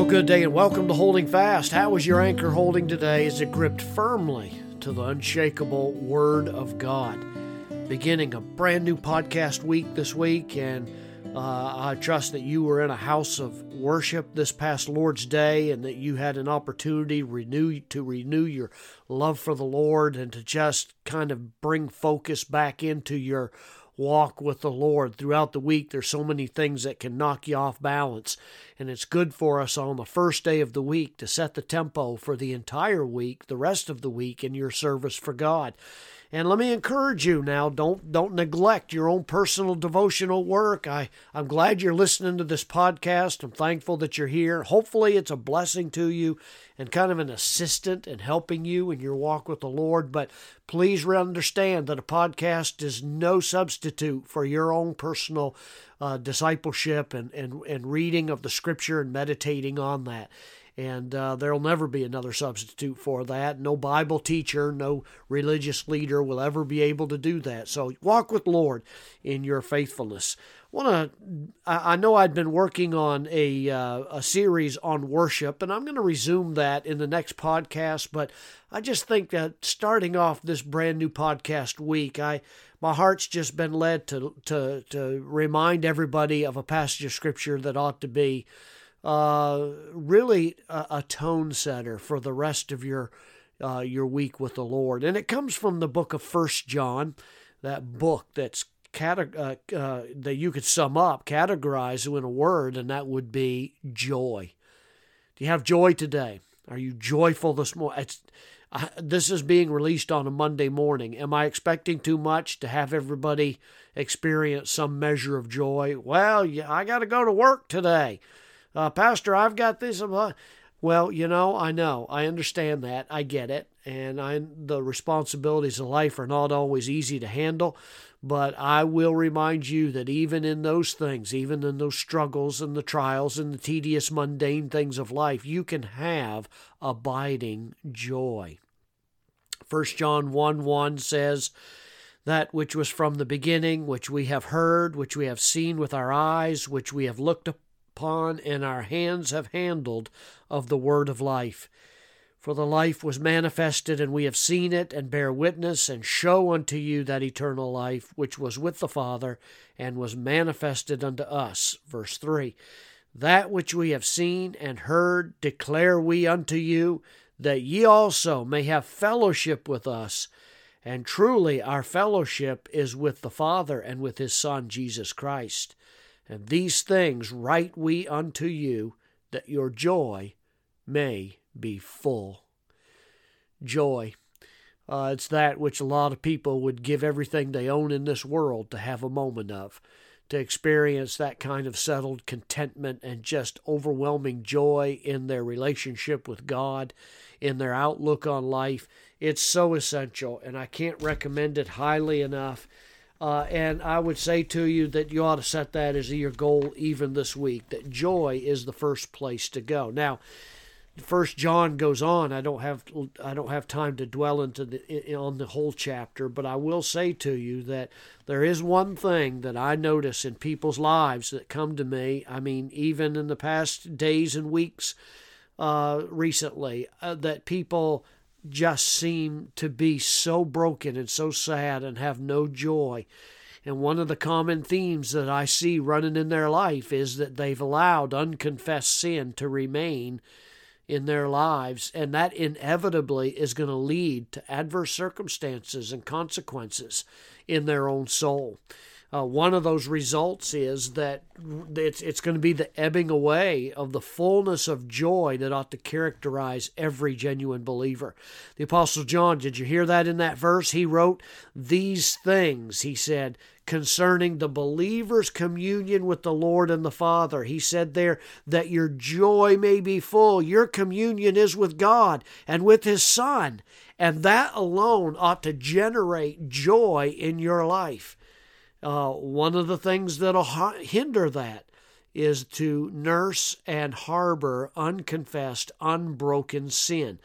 Well, good day and welcome to Holding Fast. How is your anchor holding today? Is it gripped firmly to the unshakable Word of God? Beginning a brand new podcast week this week, and uh, I trust that you were in a house of worship this past Lord's Day, and that you had an opportunity renew to renew your love for the Lord and to just kind of bring focus back into your walk with the Lord throughout the week. There's so many things that can knock you off balance. And it's good for us on the first day of the week to set the tempo for the entire week, the rest of the week in your service for God. And let me encourage you now, don't don't neglect your own personal devotional work. I, I'm glad you're listening to this podcast. I'm thankful that you're here. Hopefully it's a blessing to you and kind of an assistant in helping you in your walk with the Lord. But please understand that a podcast is no substitute for your own personal uh, discipleship and, and, and reading of the scripture and meditating on that. And uh, there'll never be another substitute for that. No Bible teacher, no religious leader will ever be able to do that. So walk with Lord in your faithfulness. Want to? I know I'd been working on a uh, a series on worship, and I'm going to resume that in the next podcast. But I just think that starting off this brand new podcast week, I my heart's just been led to to to remind everybody of a passage of scripture that ought to be uh, really a, a, tone setter for the rest of your uh, your week with the Lord. And it comes from the book of First John, that book that's cate- uh, uh, that you could sum up, categorize in a word, and that would be joy. Do you have joy today? Are you joyful this morning? this is being released on a Monday morning. Am I expecting too much to have everybody experience some measure of joy? Well, yeah, I got to go to work today uh, Pastor, I've got this. Well, you know, I know, I understand that, I get it, and I the responsibilities of life are not always easy to handle. But I will remind you that even in those things, even in those struggles and the trials and the tedious, mundane things of life, you can have abiding joy. 1 John 1 1 says, That which was from the beginning, which we have heard, which we have seen with our eyes, which we have looked upon and our hands have handled of the word of life. For the life was manifested, and we have seen it, and bear witness, and show unto you that eternal life which was with the Father, and was manifested unto us. Verse 3 That which we have seen and heard declare we unto you, that ye also may have fellowship with us. And truly our fellowship is with the Father and with his Son, Jesus Christ. And these things write we unto you, that your joy may be full. Joy. Uh, it's that which a lot of people would give everything they own in this world to have a moment of, to experience that kind of settled contentment and just overwhelming joy in their relationship with God, in their outlook on life. It's so essential, and I can't recommend it highly enough. Uh, and I would say to you that you ought to set that as your goal even this week, that joy is the first place to go. Now, First John goes on. I don't have I don't have time to dwell into the on the whole chapter, but I will say to you that there is one thing that I notice in people's lives that come to me. I mean, even in the past days and weeks uh, recently, uh, that people just seem to be so broken and so sad and have no joy. And one of the common themes that I see running in their life is that they've allowed unconfessed sin to remain in their lives, and that inevitably is going to lead to adverse circumstances and consequences in their own soul. Uh, one of those results is that it's, it's going to be the ebbing away of the fullness of joy that ought to characterize every genuine believer. The Apostle John, did you hear that in that verse? He wrote, These things, he said, concerning the believer's communion with the Lord and the Father. He said there that your joy may be full. Your communion is with God and with His Son. And that alone ought to generate joy in your life. Uh, one of the things that'll hinder that is to nurse and harbor unconfessed, unbroken sin.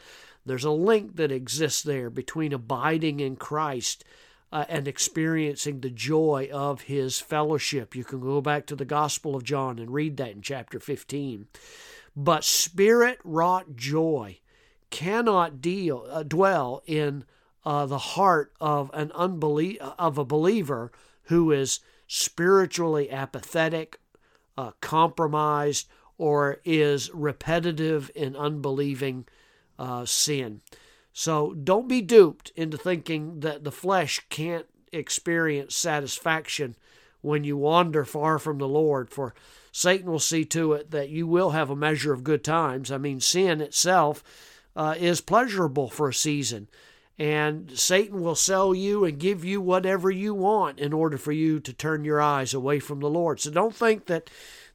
There's a link that exists there between abiding in Christ uh, and experiencing the joy of his fellowship. You can go back to the Gospel of John and read that in chapter 15. But spirit wrought joy cannot deal uh, dwell in uh, the heart of an unbelie- of a believer who is spiritually apathetic, uh, compromised, or is repetitive in unbelieving uh, sin. So don't be duped into thinking that the flesh can't experience satisfaction when you wander far from the Lord, for Satan will see to it that you will have a measure of good times. I mean, sin itself uh, is pleasurable for a season. And Satan will sell you and give you whatever you want in order for you to turn your eyes away from the Lord. So don't think that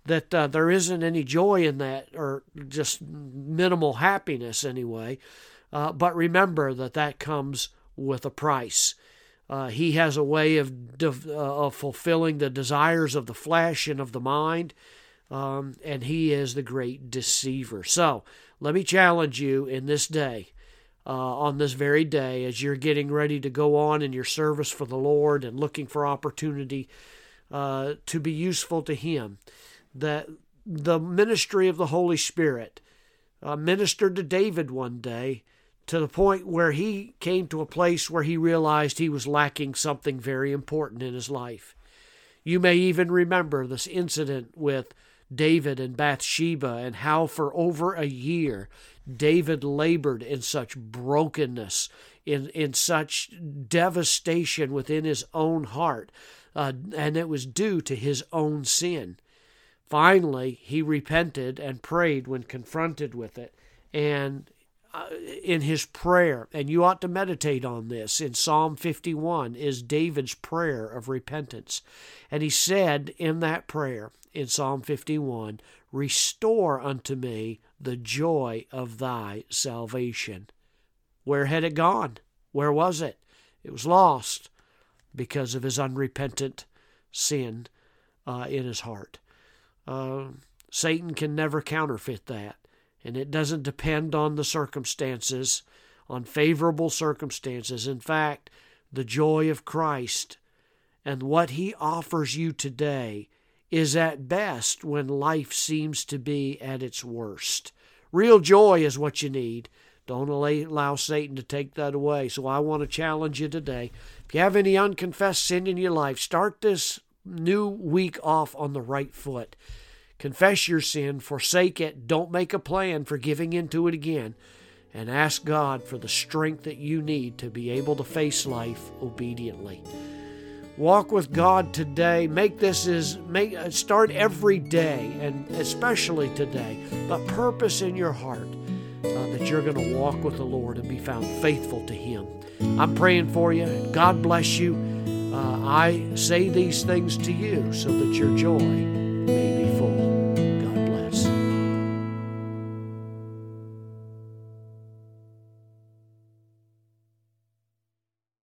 that uh, there isn't any joy in that or just minimal happiness anyway. Uh, but remember that that comes with a price. Uh, he has a way of, uh, of fulfilling the desires of the flesh and of the mind, um, and he is the great deceiver. So let me challenge you in this day uh, on this very day as you're getting ready to go on in your service for the Lord and looking for opportunity uh, to be useful to Him. That the ministry of the Holy Spirit uh, ministered to David one day to the point where he came to a place where he realized he was lacking something very important in his life. You may even remember this incident with David and Bathsheba and how for over a year David labored in such brokenness, in, in such devastation within his own heart, uh, and it was due to his own sin. Finally, he repented and prayed when confronted with it, and in his prayer, and you ought to meditate on this. In Psalm 51 is David's prayer of repentance. And he said in that prayer, in Psalm 51, Restore unto me the joy of thy salvation. Where had it gone? Where was it? It was lost because of his unrepentant sin uh, in his heart. Uh, Satan can never counterfeit that, and it doesn't depend on the circumstances, on favorable circumstances. In fact, the joy of Christ and what he offers you today is at best when life seems to be at its worst. Real joy is what you need. Don't allow Satan to take that away. So I want to challenge you today. If you have any unconfessed sin in your life, start this new week off on the right foot. Confess your sin, forsake it, don't make a plan for giving into it again, and ask God for the strength that you need to be able to face life obediently. Walk with God today. Make this is make uh, start every day and especially today. But purpose in your heart uh, that you're going to walk with the Lord and be found faithful to Him. I'm praying for you. God bless you. Uh, I say these things to you so that your joy may be